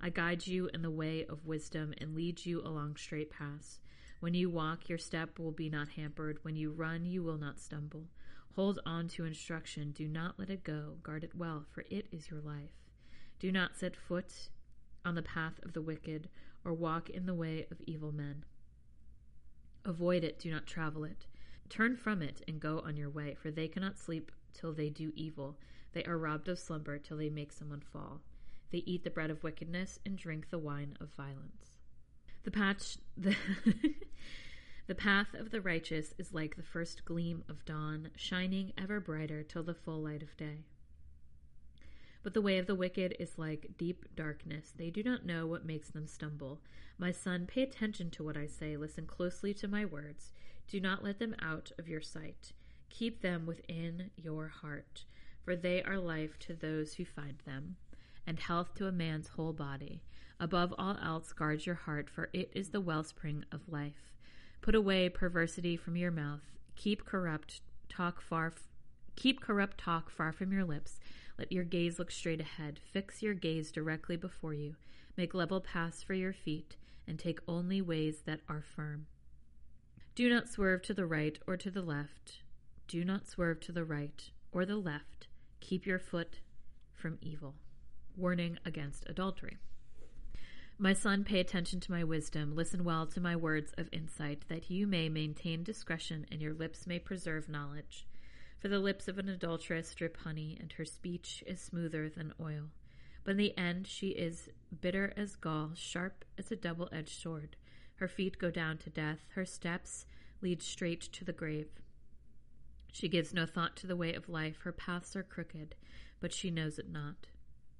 I guide you in the way of wisdom and lead you along straight paths. When you walk, your step will be not hampered. When you run, you will not stumble. Hold on to instruction. Do not let it go. Guard it well, for it is your life. Do not set foot on the path of the wicked, or walk in the way of evil men. Avoid it, do not travel it. Turn from it and go on your way, for they cannot sleep till they do evil. They are robbed of slumber till they make someone fall. They eat the bread of wickedness and drink the wine of violence. The patch the The path of the righteous is like the first gleam of dawn, shining ever brighter till the full light of day. But the way of the wicked is like deep darkness. They do not know what makes them stumble. My son, pay attention to what I say. Listen closely to my words. Do not let them out of your sight. Keep them within your heart, for they are life to those who find them, and health to a man's whole body. Above all else, guard your heart, for it is the wellspring of life. Put away perversity from your mouth. Keep corrupt talk far. Keep corrupt talk far from your lips. Let your gaze look straight ahead. Fix your gaze directly before you. Make level paths for your feet, and take only ways that are firm. Do not swerve to the right or to the left. Do not swerve to the right or the left. Keep your foot from evil. Warning against adultery. My son, pay attention to my wisdom. Listen well to my words of insight, that you may maintain discretion and your lips may preserve knowledge. For the lips of an adulteress drip honey, and her speech is smoother than oil. But in the end, she is bitter as gall, sharp as a double edged sword. Her feet go down to death, her steps lead straight to the grave. She gives no thought to the way of life, her paths are crooked, but she knows it not.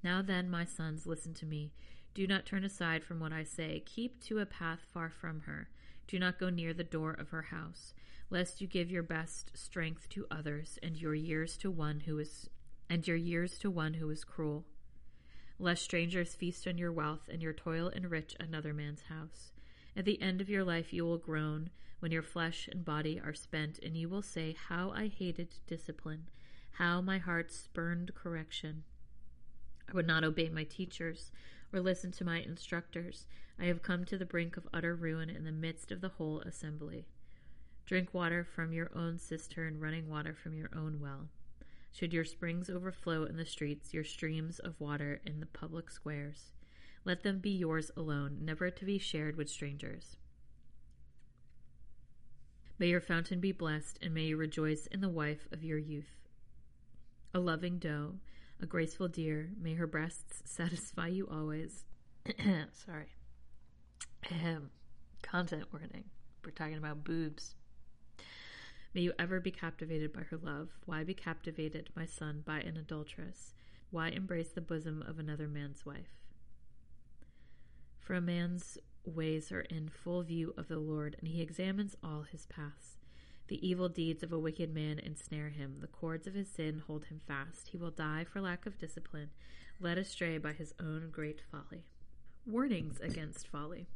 Now then, my sons, listen to me. Do not turn aside from what I say. Keep to a path far from her. Do not go near the door of her house, lest you give your best strength to others and your years to one who is and your years to one who is cruel. Lest strangers feast on your wealth and your toil enrich another man's house. At the end of your life you will groan when your flesh and body are spent, and you will say, How I hated discipline, how my heart spurned correction. I would not obey my teachers or listen to my instructors. I have come to the brink of utter ruin in the midst of the whole assembly. Drink water from your own cistern, running water from your own well. Should your springs overflow in the streets, your streams of water in the public squares, let them be yours alone, never to be shared with strangers. May your fountain be blessed, and may you rejoice in the wife of your youth. A loving doe, a graceful deer, may her breasts satisfy you always. Sorry. Ahem. Content warning. We're talking about boobs. May you ever be captivated by her love. Why be captivated, my son, by an adulteress? Why embrace the bosom of another man's wife? For a man's ways are in full view of the Lord, and he examines all his paths. The evil deeds of a wicked man ensnare him. The cords of his sin hold him fast. He will die for lack of discipline, led astray by his own great folly. Warnings against folly.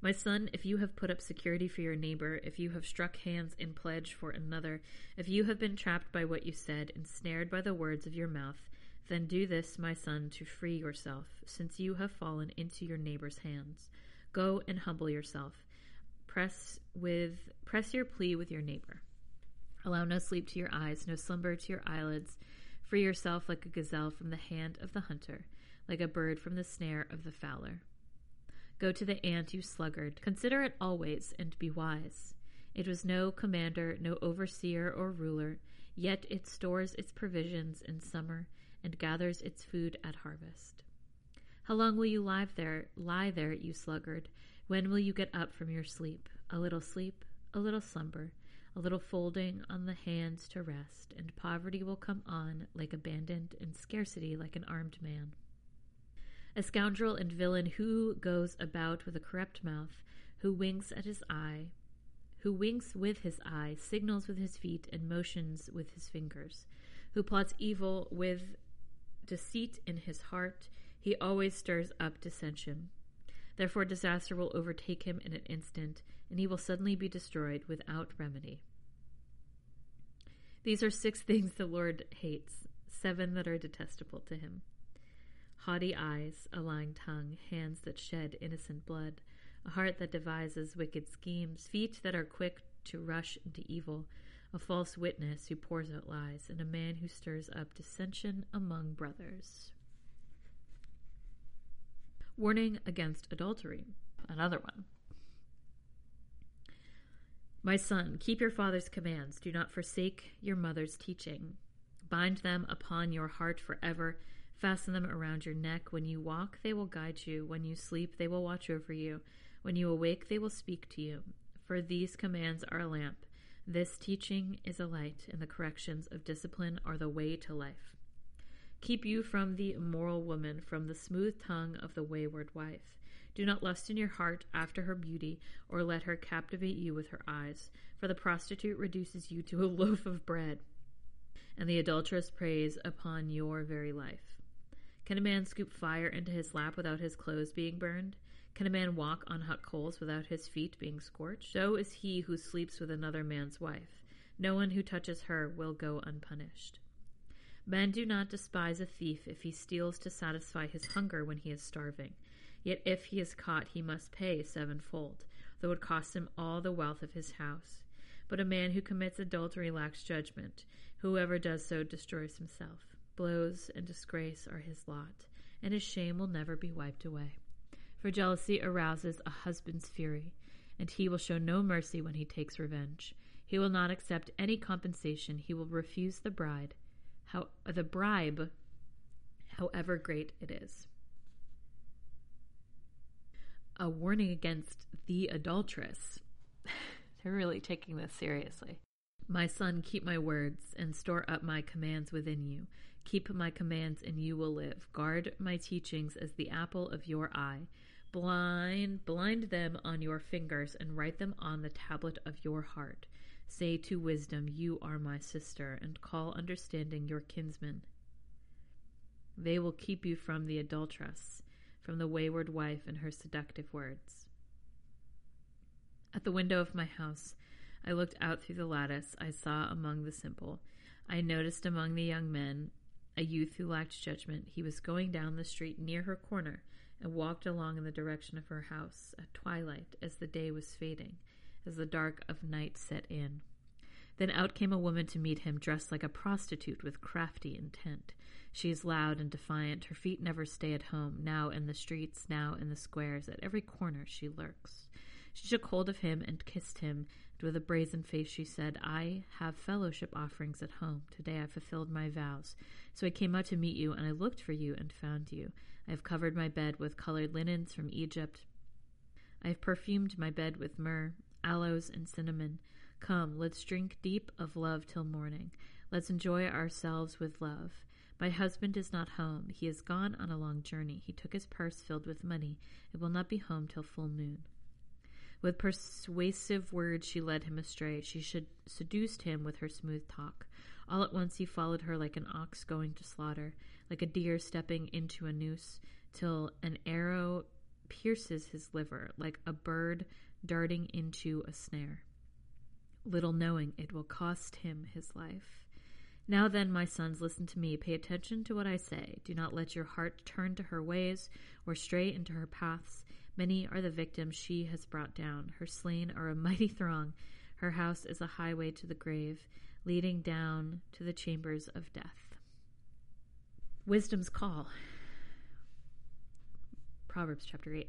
My son, if you have put up security for your neighbor, if you have struck hands in pledge for another, if you have been trapped by what you said, ensnared by the words of your mouth, then do this, my son, to free yourself, since you have fallen into your neighbor's hands. Go and humble yourself press with press your plea with your neighbor. Allow no sleep to your eyes, no slumber to your eyelids. Free yourself like a gazelle from the hand of the hunter, like a bird from the snare of the fowler. Go to the ant, you sluggard. Consider it always, and be wise. It was no commander, no overseer or ruler, yet it stores its provisions in summer and gathers its food at harvest. How long will you lie there, lie there, you sluggard? When will you get up from your sleep? A little sleep, a little slumber, a little folding on the hands to rest, and poverty will come on like a bandit, and scarcity like an armed man. A scoundrel and villain who goes about with a corrupt mouth, who winks at his eye, who winks with his eye, signals with his feet, and motions with his fingers, who plots evil with deceit in his heart, he always stirs up dissension. Therefore, disaster will overtake him in an instant, and he will suddenly be destroyed without remedy. These are six things the Lord hates, seven that are detestable to him haughty eyes, a lying tongue, hands that shed innocent blood, a heart that devises wicked schemes, feet that are quick to rush into evil, a false witness who pours out lies, and a man who stirs up dissension among brothers. Warning against adultery. Another one. My son, keep your father's commands. Do not forsake your mother's teaching. Bind them upon your heart forever. Fasten them around your neck. When you walk, they will guide you. When you sleep, they will watch over you. When you awake, they will speak to you. For these commands are a lamp. This teaching is a light, and the corrections of discipline are the way to life. Keep you from the immoral woman, from the smooth tongue of the wayward wife. Do not lust in your heart after her beauty, or let her captivate you with her eyes, for the prostitute reduces you to a loaf of bread, and the adulteress preys upon your very life. Can a man scoop fire into his lap without his clothes being burned? Can a man walk on hot coals without his feet being scorched? So is he who sleeps with another man's wife. No one who touches her will go unpunished. Men do not despise a thief if he steals to satisfy his hunger when he is starving. Yet if he is caught, he must pay sevenfold, though it costs him all the wealth of his house. But a man who commits adultery lacks judgment. Whoever does so destroys himself. Blows and disgrace are his lot, and his shame will never be wiped away. For jealousy arouses a husband's fury, and he will show no mercy when he takes revenge. He will not accept any compensation. He will refuse the bride, how the bribe, however great it is a warning against the adulteress. They're really taking this seriously. My son, keep my words and store up my commands within you. Keep my commands and you will live. Guard my teachings as the apple of your eye. Blind, blind them on your fingers and write them on the tablet of your heart. Say to wisdom, You are my sister, and call understanding your kinsman. They will keep you from the adulteress from the wayward wife and her seductive words. At the window of my house, I looked out through the lattice. I saw among the simple. I noticed among the young men a youth who lacked judgment. He was going down the street near her corner and walked along in the direction of her house at twilight as the day was fading, as the dark of night set in. Then out came a woman to meet him, dressed like a prostitute with crafty intent. She is loud and defiant. Her feet never stay at home. Now in the streets, now in the squares. At every corner she lurks. She took hold of him and kissed him, and with a brazen face she said, I have fellowship offerings at home. Today I fulfilled my vows. So I came out to meet you, and I looked for you and found you. I have covered my bed with colored linens from Egypt. I have perfumed my bed with myrrh, aloes, and cinnamon. Come, let's drink deep of love till morning. Let's enjoy ourselves with love. My husband is not home. He has gone on a long journey. He took his purse filled with money. It will not be home till full moon. With persuasive words she led him astray. She should seduced him with her smooth talk. All at once he followed her like an ox going to slaughter, like a deer stepping into a noose, till an arrow pierces his liver, like a bird darting into a snare. Little knowing it will cost him his life. Now then, my sons, listen to me. Pay attention to what I say. Do not let your heart turn to her ways or stray into her paths. Many are the victims she has brought down. Her slain are a mighty throng. Her house is a highway to the grave, leading down to the chambers of death. Wisdom's call. Proverbs chapter 8.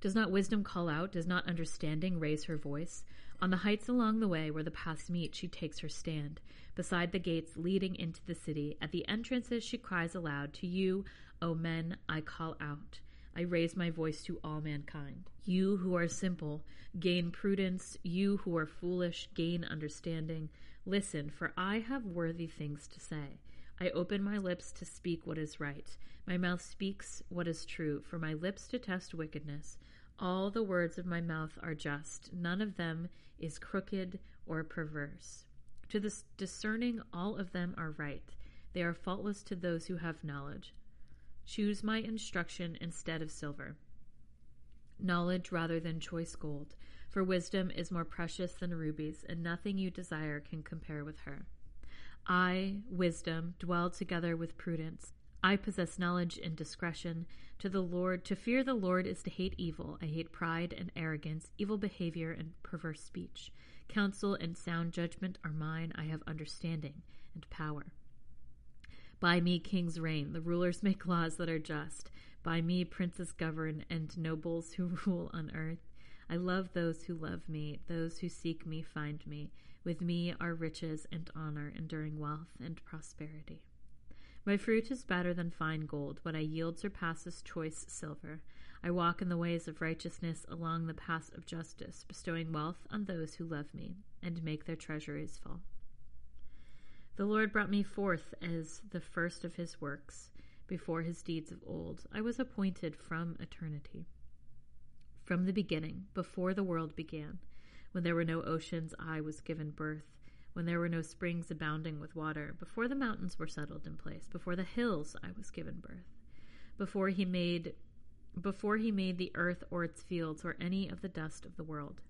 Does not wisdom call out? Does not understanding raise her voice? On the heights along the way where the paths meet, she takes her stand. Beside the gates leading into the city, at the entrances, she cries aloud, To you, O men, I call out. I raise my voice to all mankind. You who are simple, gain prudence. You who are foolish, gain understanding. Listen, for I have worthy things to say. I open my lips to speak what is right. My mouth speaks what is true, for my lips to test wickedness. All the words of my mouth are just, none of them is crooked or perverse. To the discerning, all of them are right. They are faultless to those who have knowledge. Choose my instruction instead of silver, knowledge rather than choice gold, for wisdom is more precious than rubies, and nothing you desire can compare with her. I, wisdom, dwell together with prudence. I possess knowledge and discretion. To the Lord, to fear the Lord is to hate evil. I hate pride and arrogance, evil behavior and perverse speech. Counsel and sound judgment are mine. I have understanding and power. By me kings reign, the rulers make laws that are just. By me princes govern, and nobles who rule on earth. I love those who love me. Those who seek me find me. With me are riches and honor, enduring wealth and prosperity. My fruit is better than fine gold. What I yield surpasses choice silver. I walk in the ways of righteousness along the paths of justice, bestowing wealth on those who love me and make their treasuries full. The Lord brought me forth as the first of his works, before his deeds of old. I was appointed from eternity. From the beginning, before the world began, when there were no oceans, I was given birth. When there were no springs abounding with water, before the mountains were settled in place, before the hills, I was given birth. Before he made before he made the earth or its fields or any of the dust of the world.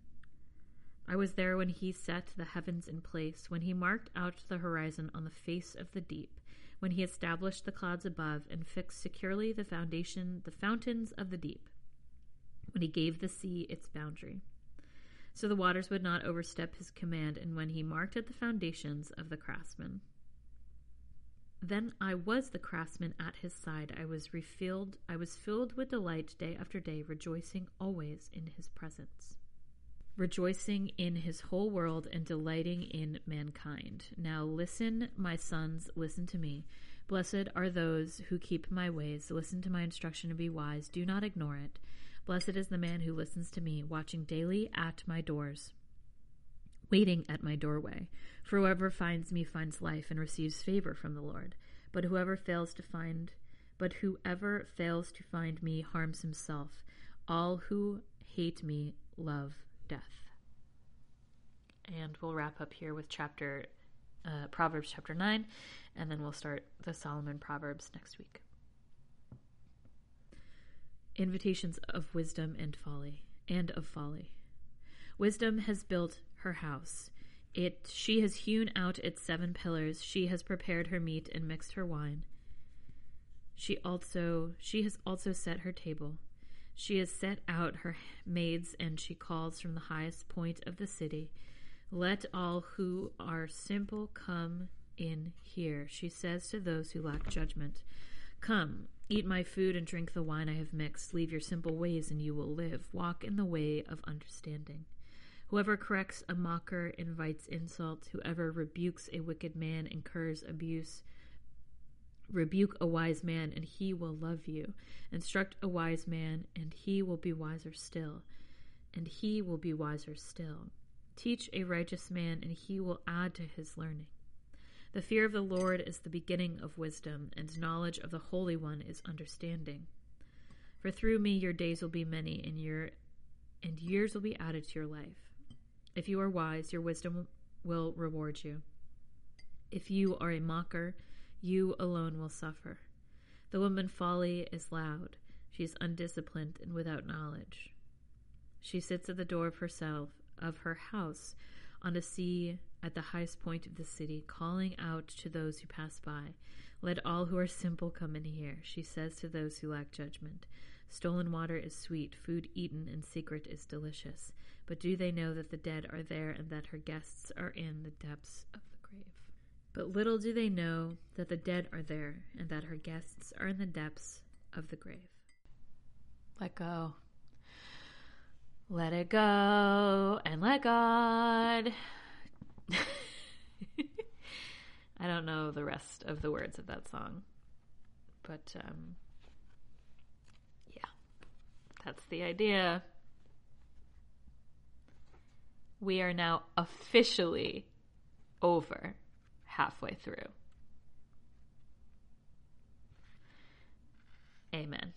I was there when he set the heavens in place, when he marked out the horizon on the face of the deep, when he established the clouds above and fixed securely the foundation, the fountains of the deep when he gave the sea its boundary. So the waters would not overstep his command, and when he marked at the foundations of the craftsman. Then I was the craftsman at his side. I was refilled I was filled with delight day after day, rejoicing always in his presence. Rejoicing in his whole world and delighting in mankind. Now listen, my sons, listen to me. Blessed are those who keep my ways. Listen to my instruction and be wise. Do not ignore it. Blessed is the man who listens to me, watching daily at my doors, waiting at my doorway. For whoever finds me finds life and receives favor from the Lord. But whoever fails to find but whoever fails to find me harms himself. All who hate me love death. And we'll wrap up here with chapter uh, Proverbs chapter 9, and then we'll start the Solomon Proverbs next week. Invitations of wisdom and folly, and of folly. Wisdom has built her house. It she has hewn out its seven pillars. She has prepared her meat and mixed her wine. She also she has also set her table. She has set out her maids, and she calls from the highest point of the city. Let all who are simple come in here, she says to those who lack judgment. Come, eat my food and drink the wine I have mixed. Leave your simple ways and you will live. Walk in the way of understanding. Whoever corrects a mocker invites insult. Whoever rebukes a wicked man incurs abuse. Rebuke a wise man, and he will love you. Instruct a wise man, and he will be wiser still. And he will be wiser still. Teach a righteous man, and he will add to his learning. The fear of the Lord is the beginning of wisdom, and knowledge of the Holy One is understanding. For through me your days will be many, and your and years will be added to your life. If you are wise, your wisdom will reward you. If you are a mocker, you alone will suffer. The woman folly is loud. She is undisciplined and without knowledge. She sits at the door of herself of her house on a sea at the highest point of the city, calling out to those who pass by. Let all who are simple come in here, she says to those who lack judgment. Stolen water is sweet, food eaten in secret is delicious. But do they know that the dead are there and that her guests are in the depths of the grave? But little do they know that the dead are there and that her guests are in the depths of the grave. Let go. Let it go and let God. I don't know the rest of the words of that song, but um, yeah, that's the idea. We are now officially over halfway through. Amen.